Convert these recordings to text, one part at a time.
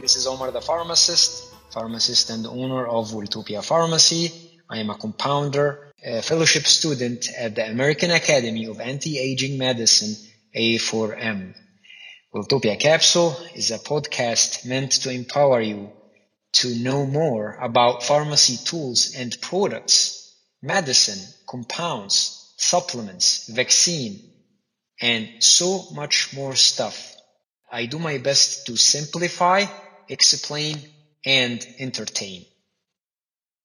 This is Omar the pharmacist, pharmacist and owner of Welltopia Pharmacy. I am a compounder, a fellowship student at the American Academy of Anti-Aging Medicine, A4M. Welltopia Capsule is a podcast meant to empower you to know more about pharmacy tools and products, medicine, compounds, supplements, vaccine, and so much more stuff. I do my best to simplify, explain, and entertain.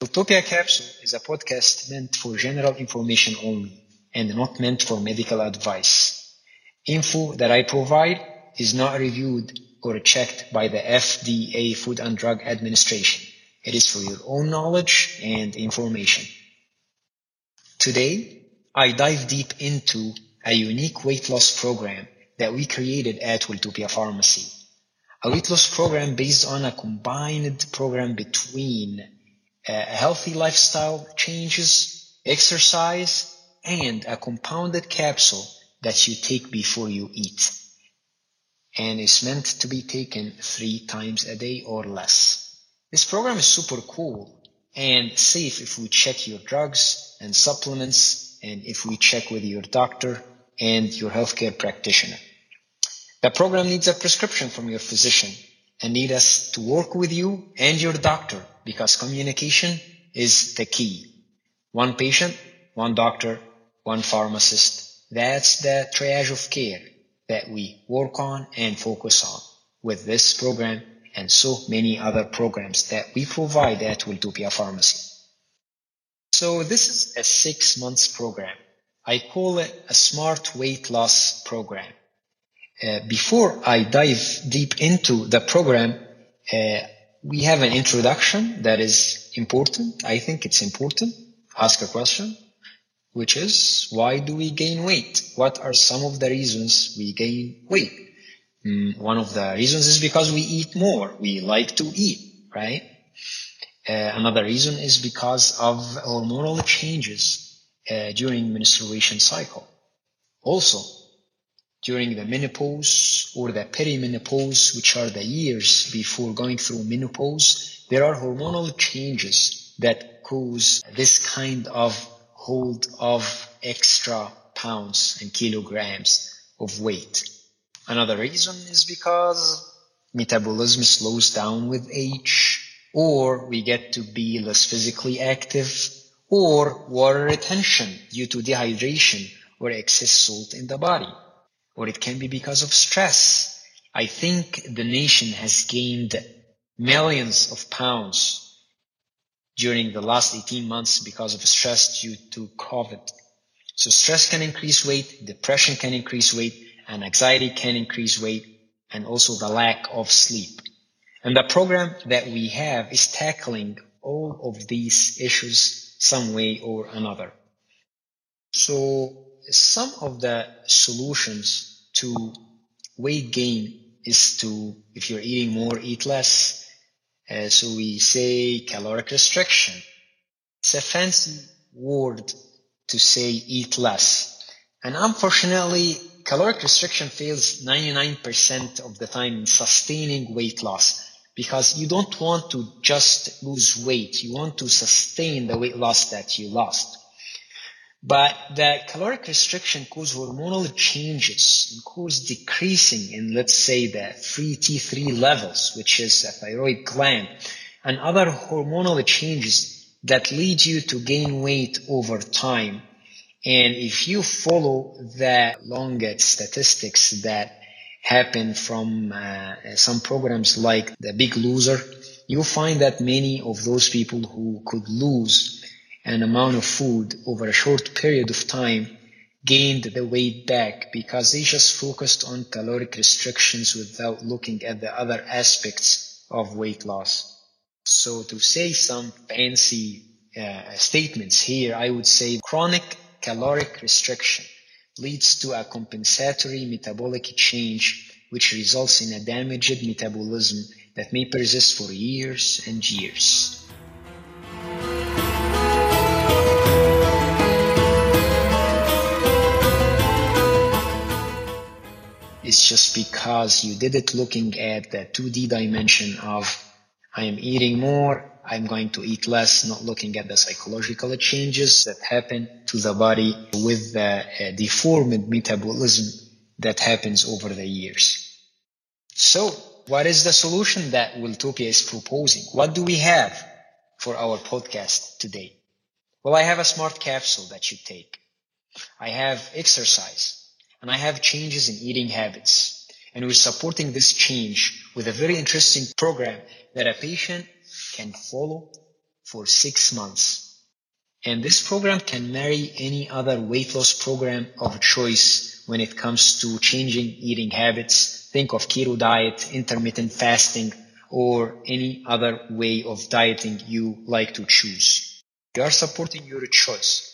Utopia Capsule is a podcast meant for general information only and not meant for medical advice. Info that I provide is not reviewed or checked by the FDA Food and Drug Administration. It is for your own knowledge and information. Today, I dive deep into a unique weight loss program that we created at Welltopia Pharmacy. A weight loss program based on a combined program between uh, healthy lifestyle changes, exercise, and a compounded capsule that you take before you eat. And it's meant to be taken three times a day or less. This program is super cool and safe if we check your drugs and supplements and if we check with your doctor and your healthcare practitioner. The program needs a prescription from your physician and need us to work with you and your doctor because communication is the key. One patient, one doctor, one pharmacist. That's the triage of care that we work on and focus on with this program and so many other programs that we provide at Welltopia Pharmacy. So this is a six months program. I call it a smart weight loss program. Uh, before I dive deep into the program, uh, we have an introduction that is important. I think it's important. Ask a question, which is why do we gain weight? What are some of the reasons we gain weight? Mm, one of the reasons is because we eat more. We like to eat, right? Uh, another reason is because of hormonal changes uh, during menstruation cycle. Also, during the menopause or the perimenopause, which are the years before going through menopause, there are hormonal changes that cause this kind of hold of extra pounds and kilograms of weight. Another reason is because metabolism slows down with age, or we get to be less physically active, or water retention due to dehydration or excess salt in the body. Or it can be because of stress. I think the nation has gained millions of pounds during the last 18 months because of stress due to COVID. So stress can increase weight, depression can increase weight, and anxiety can increase weight, and also the lack of sleep. And the program that we have is tackling all of these issues some way or another. So some of the solutions to weight gain is to, if you're eating more, eat less. Uh, so we say caloric restriction. It's a fancy word to say eat less. And unfortunately, caloric restriction fails 99% of the time in sustaining weight loss because you don't want to just lose weight. You want to sustain the weight loss that you lost. But the caloric restriction causes hormonal changes and cause decreasing in, let's say, the free T3 levels, which is a thyroid gland, and other hormonal changes that lead you to gain weight over time. And if you follow the long statistics that happen from uh, some programs like The Big Loser, you'll find that many of those people who could lose an amount of food over a short period of time gained the weight back because they just focused on caloric restrictions without looking at the other aspects of weight loss. So to say some fancy uh, statements here, I would say chronic caloric restriction leads to a compensatory metabolic change which results in a damaged metabolism that may persist for years and years. It's just because you did it looking at the 2D dimension of I am eating more, I'm going to eat less, not looking at the psychological changes that happen to the body with the uh, deformed metabolism that happens over the years. So, what is the solution that Welltopia is proposing? What do we have for our podcast today? Well, I have a smart capsule that you take. I have exercise and I have changes in eating habits. And we're supporting this change with a very interesting program that a patient can follow for six months. And this program can marry any other weight loss program of choice when it comes to changing eating habits. Think of keto diet, intermittent fasting, or any other way of dieting you like to choose. We are supporting your choice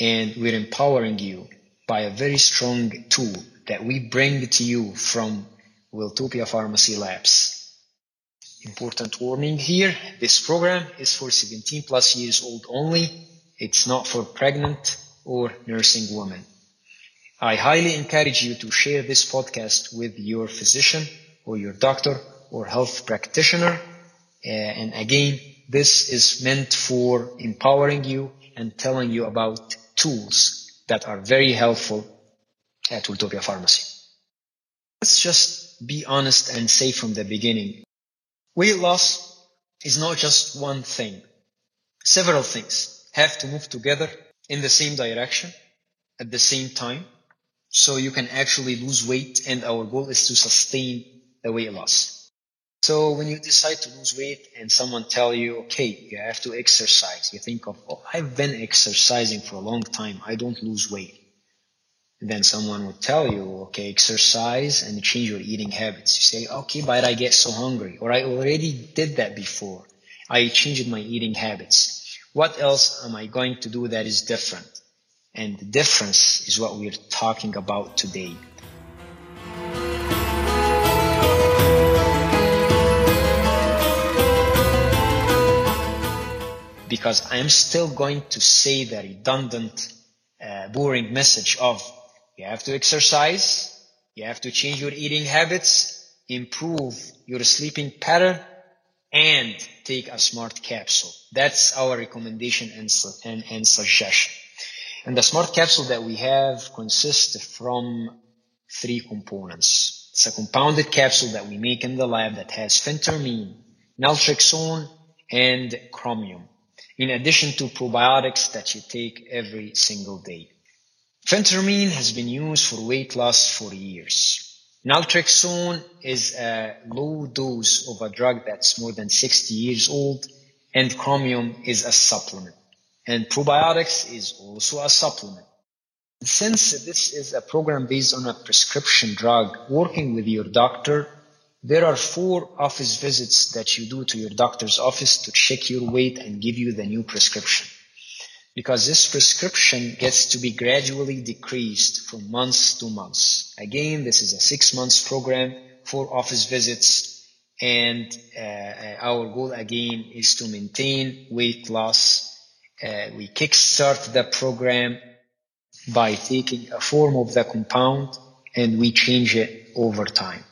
and we're empowering you by a very strong tool that we bring to you from Welltopia Pharmacy Labs. Important warning here. This program is for 17 plus years old only. It's not for pregnant or nursing women. I highly encourage you to share this podcast with your physician or your doctor or health practitioner. Uh, and again, this is meant for empowering you and telling you about tools that are very helpful at Utopia Pharmacy. Let's just be honest and say from the beginning, weight loss is not just one thing. Several things have to move together in the same direction at the same time so you can actually lose weight and our goal is to sustain the weight loss. So when you decide to lose weight and someone tell you, okay, you have to exercise, you think of, oh, I've been exercising for a long time. I don't lose weight. And then someone would tell you, okay, exercise and change your eating habits. You say, okay, but I get so hungry or I already did that before. I changed my eating habits. What else am I going to do that is different? And the difference is what we're talking about today. Because I'm still going to say the redundant, uh, boring message of you have to exercise, you have to change your eating habits, improve your sleeping pattern, and take a smart capsule. That's our recommendation and, and, and suggestion. And the smart capsule that we have consists from three components. It's a compounded capsule that we make in the lab that has phentermine, naltrexone, and chromium in addition to probiotics that you take every single day. Phentermine has been used for weight loss for years. Naltrexone is a low dose of a drug that's more than 60 years old, and chromium is a supplement. And probiotics is also a supplement. Since this is a program based on a prescription drug, working with your doctor there are four office visits that you do to your doctor's office to check your weight and give you the new prescription. Because this prescription gets to be gradually decreased from months to months. Again, this is a six months program, four office visits, and uh, our goal again is to maintain weight loss. Uh, we kickstart the program by taking a form of the compound and we change it over time.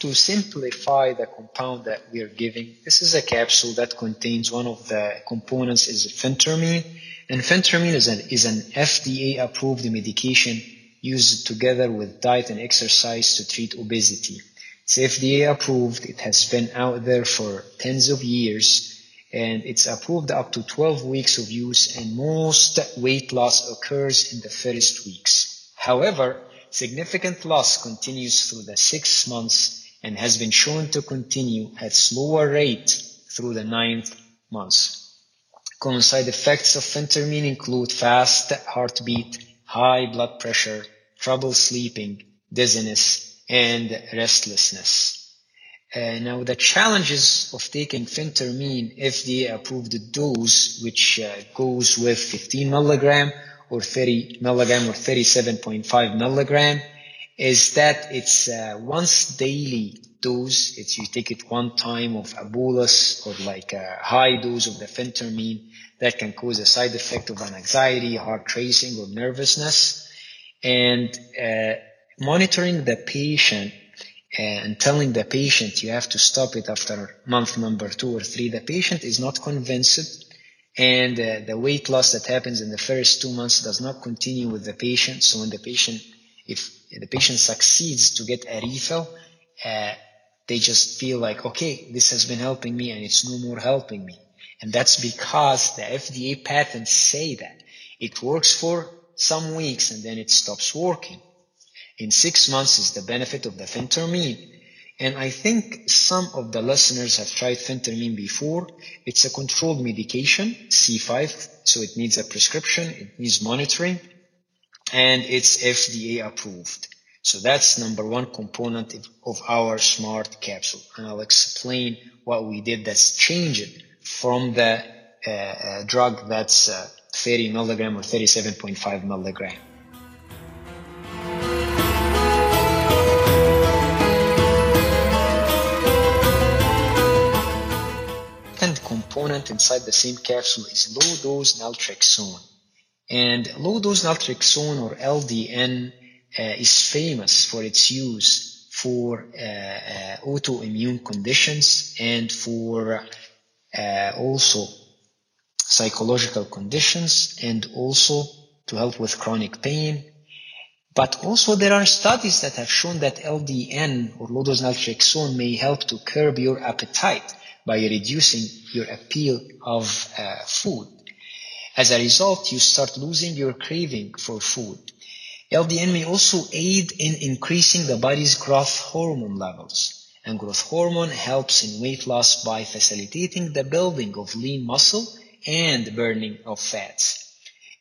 To simplify the compound that we are giving, this is a capsule that contains one of the components is phentermine. And phentermine is an, is an FDA approved medication used together with diet and exercise to treat obesity. It's FDA approved. It has been out there for tens of years and it's approved up to 12 weeks of use and most weight loss occurs in the first weeks. However, significant loss continues through the six months and has been shown to continue at slower rate through the ninth month. Common side effects of phentermine include fast heartbeat, high blood pressure, trouble sleeping, dizziness, and restlessness. Uh, now, the challenges of taking phentermine FDA approved dose, which uh, goes with 15 milligram or 30 milligram or 37.5 milligram, is that it's uh, once daily dose. It's you take it one time of a bolus or like a high dose of the phentermine that can cause a side effect of an anxiety, heart racing, or nervousness. And uh, monitoring the patient and telling the patient you have to stop it after month number two or three, the patient is not convinced and uh, the weight loss that happens in the first two months does not continue with the patient. So when the patient, if the patient succeeds to get a refill, uh, they just feel like, okay, this has been helping me and it's no more helping me. And that's because the FDA patents say that it works for some weeks and then it stops working. In six months is the benefit of the phentermine. And I think some of the listeners have tried phentermine before. It's a controlled medication, C5, so it needs a prescription, it needs monitoring, and it's FDA approved. So that's number one component of our smart capsule. And I'll explain what we did that's changed from the uh, uh, drug that's uh, 30 milligram or 37.5 milligram. Second component inside the same capsule is low dose naltrexone. And low dose naltrexone or LDN uh, is famous for its use for uh, uh, autoimmune conditions and for also psychological conditions and also to help with chronic pain. But also there are studies that have shown that LDN or low-dose naltrexone may help to curb your appetite by reducing your appeal of uh, food. As a result, you start losing your craving for food. LDN may also aid in increasing the body's growth hormone levels. And growth hormone helps in weight loss by facilitating the building of lean muscle and burning of fats.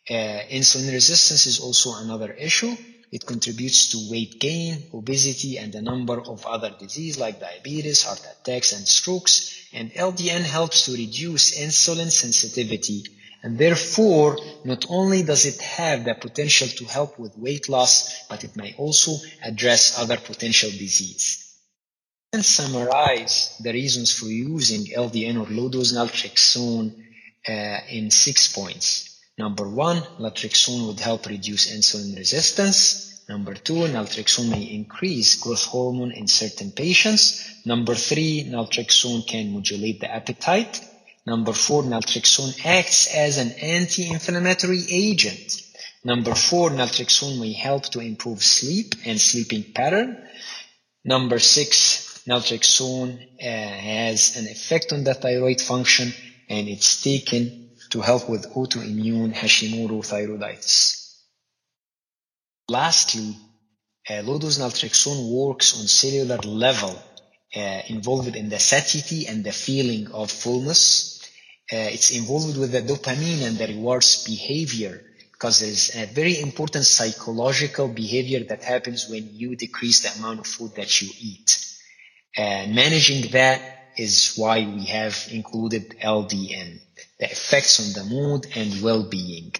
Uh, insulin resistance is also another issue. It contributes to weight gain, obesity, and a number of other diseases like diabetes, heart attacks, and strokes. And LDN helps to reduce insulin sensitivity and therefore, not only does it have the potential to help with weight loss, but it may also address other potential disease. And summarize the reasons for using LDN or low-dose naltrexone uh, in six points. Number one, naltrexone would help reduce insulin resistance. Number two, naltrexone may increase growth hormone in certain patients. Number three, naltrexone can modulate the appetite. Number four, naltrexone acts as an anti-inflammatory agent. Number four, naltrexone may help to improve sleep and sleeping pattern. Number six, naltrexone uh, has an effect on the thyroid function and it's taken to help with autoimmune Hashimoto thyroiditis. Lastly, uh, low-dose naltrexone works on cellular level uh, involved in the satiety and the feeling of fullness Uh, it's involved with the dopamine and the rewards behavior because there's a very important psychological behavior that happens when you decrease the amount of food that you eat. And managing that is why we have included LDN, the effects on the mood and well-being.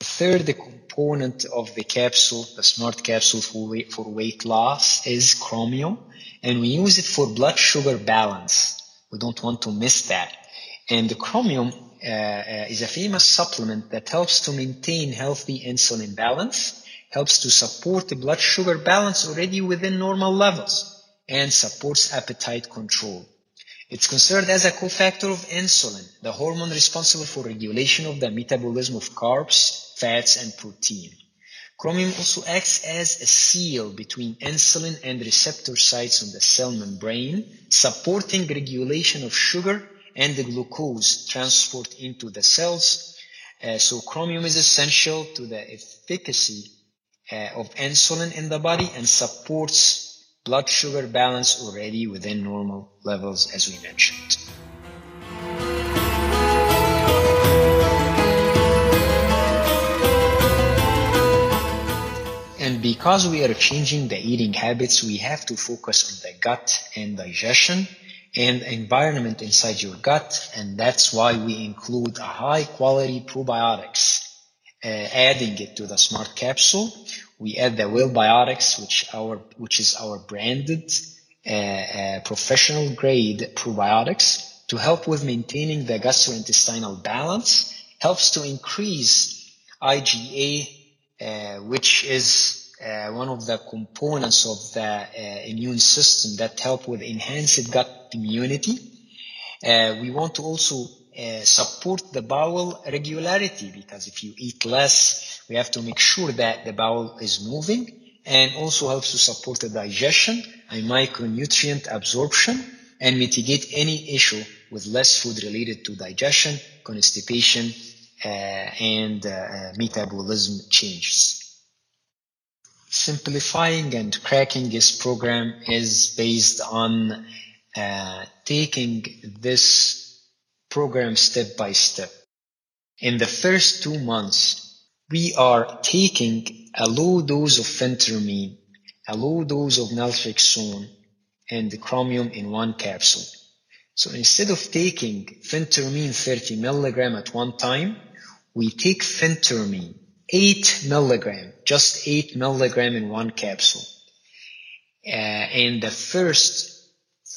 The third component of the capsule, the smart capsule for weight, for weight loss is chromium, and we use it for blood sugar balance. We don't want to miss that. And the chromium uh, uh, is a famous supplement that helps to maintain healthy insulin balance, helps to support the blood sugar balance already within normal levels, and supports appetite control. It's considered as a cofactor of insulin, the hormone responsible for regulation of the metabolism of carbs, fats, and protein. Chromium also acts as a seal between insulin and receptor sites on the cell membrane, supporting regulation of sugar and the glucose transport into the cells. Uh, so chromium is essential to the efficacy uh, of insulin in the body and supports blood sugar balance already within normal levels as we mentioned. And because we are changing the eating habits, we have to focus on the gut and digestion and environment inside your gut. And that's why we include a high quality probiotics. Uh, adding it to the smart capsule, we add the Will Biotics, which our which is our branded uh, uh, professional grade probiotics to help with maintaining the gastrointestinal balance, helps to increase IgA, uh, which is uh, one of the components of the uh, immune system that help with enhanced gut immunity. Uh, we want to also uh, support the bowel regularity because if you eat less, we have to make sure that the bowel is moving and also helps to support the digestion and micronutrient absorption and mitigate any issue with less food related to digestion, constipation, uh, and uh, metabolism changes. Simplifying and cracking this program is based on uh, taking this program step by step. In the first two months, we are taking a low dose of phentermine, a low dose of naltrexone, and the chromium in one capsule. So instead of taking phentermine 30 milligram at one time, we take phentermine 8 milligram, just 8 milligram in one capsule. Uh, in the first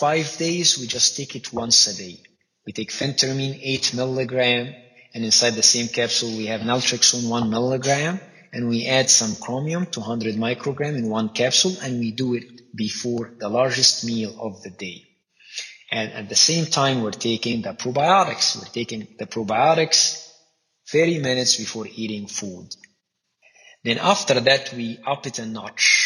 five days, we just take it once a day. We take phentermine 8 milligram, and inside the same capsule we have naltrexone 1 milligram, and we add some chromium 200 microgram in one capsule, and we do it before the largest meal of the day. And at the same time, we're taking the probiotics. We're taking the probiotics 30 minutes before eating food. Then after that, we up it a notch.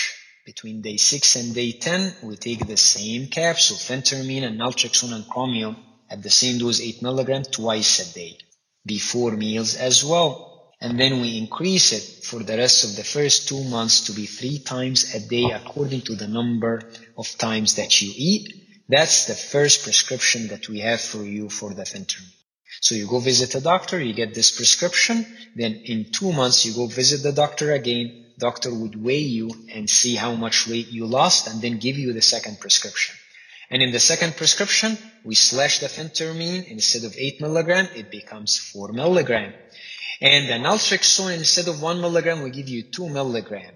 Between day 6 and day 10, we take the same capsule, phentermine and naltrexone and chromium, at the same dose 8 milligram twice a day before meals as well. And then we increase it for the rest of the first two months to be three times a day according to the number of times that you eat. That's the first prescription that we have for you for the phentermine. So you go visit a doctor, you get this prescription, then in two months you go visit the doctor again. Doctor would weigh you and see how much weight you lost and then give you the second prescription. And in the second prescription, we slash the phentermine. Instead of 8 milligram, it becomes 4 milligram. And the naltrexone, instead of 1 milligram, we give you 2 milligram.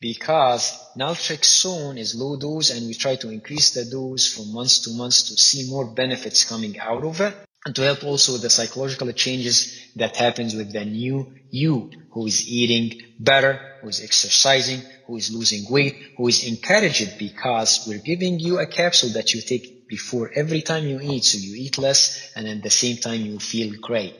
Because naltrexone is low dose and we try to increase the dose from months to months to see more benefits coming out of it and to help also with the psychological changes that happens with the new you who is eating better, who is exercising, who is losing weight, who is encouraged because we're giving you a capsule that you take before every time you eat. So you eat less and at the same time you feel great.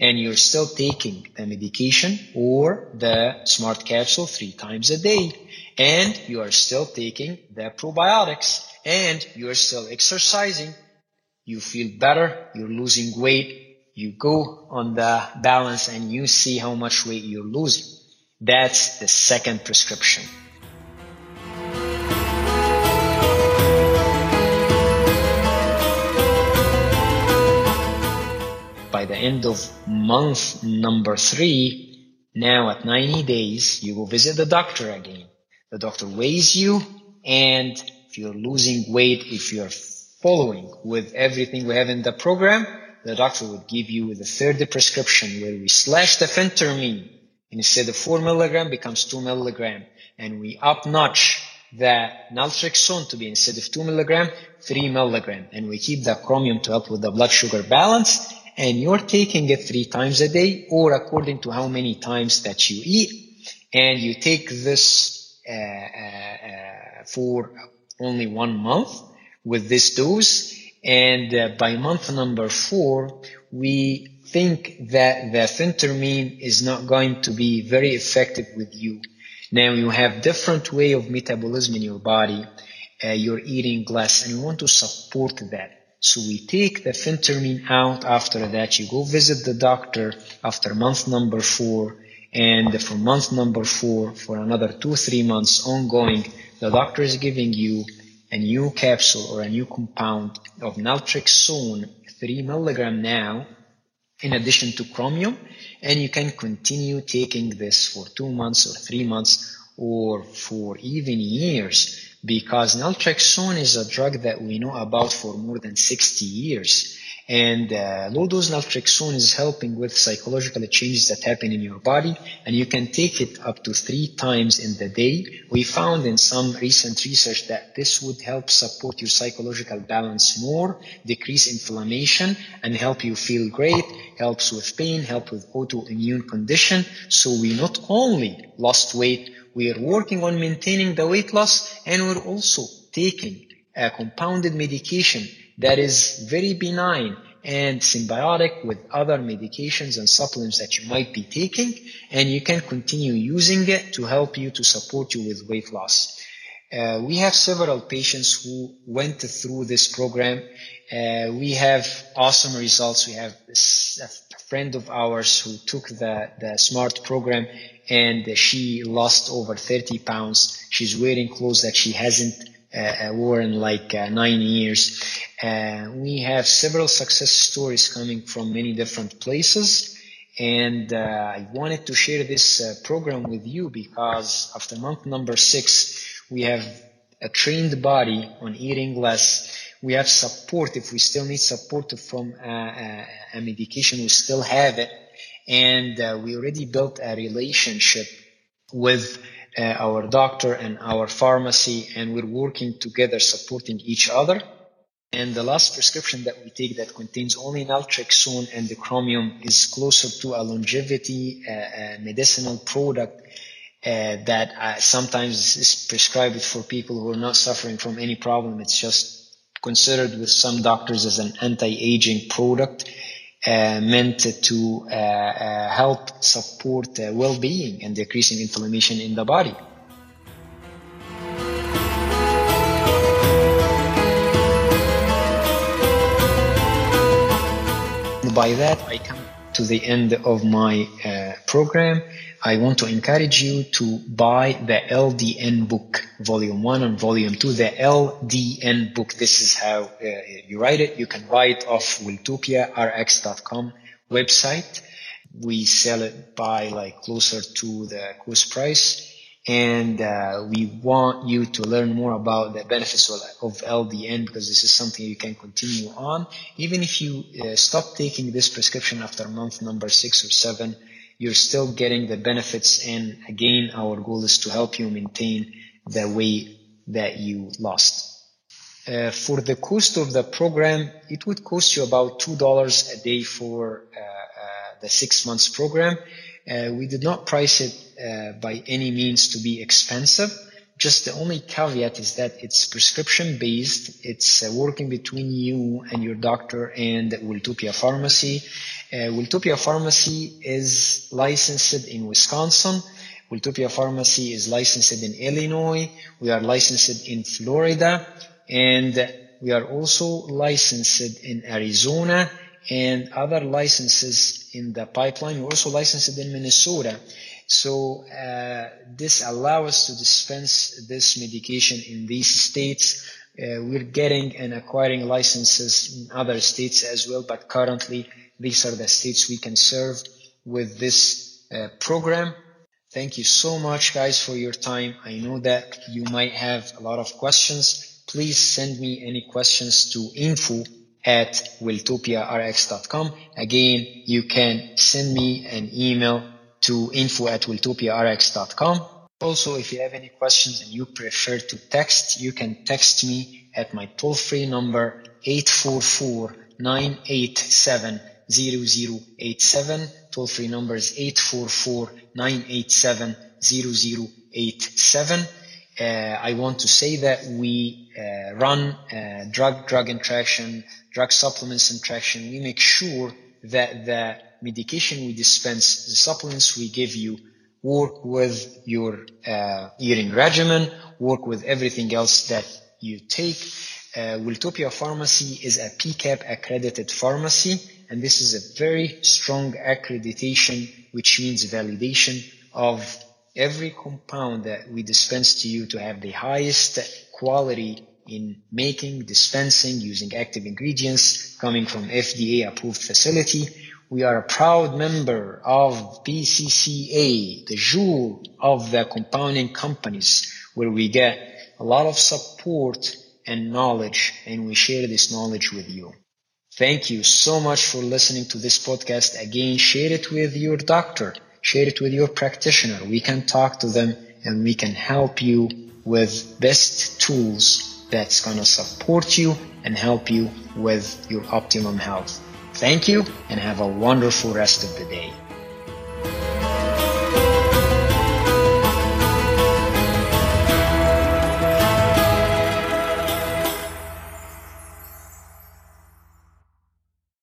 And you're still taking the medication or the smart capsule three times a day. And you are still taking the probiotics and you are still exercising you feel better, you're losing weight, you go on the balance and you see how much weight you're losing. That's the second prescription. By the end of month number three, now at 90 days, you will visit the doctor again. The doctor weighs you and if you're losing weight, if you're following with everything we have in the program, the doctor would give you the third prescription where we slash the phentermine instead of 4 milligram becomes 2 milligram. And we up notch the naltrexone to be instead of 2 milligram 3 milligram. And we keep the chromium to help with the blood sugar balance. And you're taking it three times a day or according to how many times that you eat. And you take this uh, uh, uh, for only one month with this dose. And uh, by month number four, we think that the phentermine is not going to be very effective with you. Now you have different way of metabolism in your body. Uh, you're eating less and we want to support that. So we take the phentermine out after that. You go visit the doctor after month number four. And for month number four, for another two, three months ongoing, the doctor is giving you a new capsule or a new compound of naltrexone 3 milligram now in addition to chromium and you can continue taking this for two months or three months or for even years because naltrexone is a drug that we know about for more than 60 years And uh, low dose naltrexone is helping with psychological changes that happen in your body, and you can take it up to three times in the day. We found in some recent research that this would help support your psychological balance more, decrease inflammation, and help you feel great, helps with pain, help with autoimmune condition. So we not only lost weight, we are working on maintaining the weight loss, and we're also taking a compounded medication that is very benign and symbiotic with other medications and supplements that you might be taking, and you can continue using it to help you to support you with weight loss. Uh, we have several patients who went through this program. Uh, we have awesome results. We have a friend of ours who took the, the SMART program and she lost over 30 pounds. She's wearing clothes that she hasn't uh, in like uh, nine years. Uh, we have several success stories coming from many different places. And uh, I wanted to share this uh, program with you because after month number six, we have a trained body on eating less. We have support. If we still need support from uh, a medication, we still have it. And we already built a relationship with uh, our doctor and our pharmacy, and we're working together supporting each other. And the last prescription that we take that contains only naltrexone and the chromium is closer to a longevity uh, uh, medicinal product uh, that uh, sometimes is prescribed for people who are not suffering from any problem. It's just considered with some doctors as an anti-aging product meant to uh, uh, help support well-being and decreasing inflammation in the body. By that, I come to the end of my uh, program. I want to encourage you to buy the LDN book, volume one and volume two. The LDN book, this is how uh, you write it. You can buy it off welltopiarx.com website. We sell it by like closer to the cost price. And uh, we want you to learn more about the benefits of LDN because this is something you can continue on. Even if you uh, stop taking this prescription after month number six or seven, you're still getting the benefits. And again, our goal is to help you maintain the weight that you lost. Uh, for the cost of the program, it would cost you about $2 a day for uh, uh, the six months program. Uh, we did not price it uh, by any means to be expensive. Just the only caveat is that it's prescription based. It's uh, working between you and your doctor and Welltopia Pharmacy. Uh, Welltopia Pharmacy is licensed in Wisconsin. Welltopia Pharmacy is licensed in Illinois. We are licensed in Florida and we are also licensed in Arizona and other licenses in the pipeline. We're also licensed in Minnesota. So uh, this allows us to dispense this medication in these states. Uh, we're getting and acquiring licenses in other states as well, but currently these are the states we can serve with this uh, program. Thank you so much, guys, for your time. I know that you might have a lot of questions. Please send me any questions to info at welltopiarx.com. Again, you can send me an email to info at welltopiarx.com. Also, if you have any questions and you prefer to text, you can text me at my toll free number 844 987 0087. Toll free number is 844 987 0087. Uh, I want to say that we uh, run uh, drug drug interaction, drug supplements interaction. We make sure that the medication we dispense, the supplements we give you, work with your uh, eating regimen, work with everything else that you take. Uh, Welltopia Pharmacy is a PCAB accredited pharmacy, and this is a very strong accreditation, which means validation of every compound that we dispense to you to have the highest quality in making, dispensing, using active ingredients coming from FDA approved facility we are a proud member of PCCA, the jewel of the compounding companies, where we get a lot of support and knowledge, and we share this knowledge with you. Thank you so much for listening to this podcast. Again, share it with your doctor, share it with your practitioner. We can talk to them and we can help you with best tools that's going to support you and help you with your optimum health. Thank you and have a wonderful rest of the day.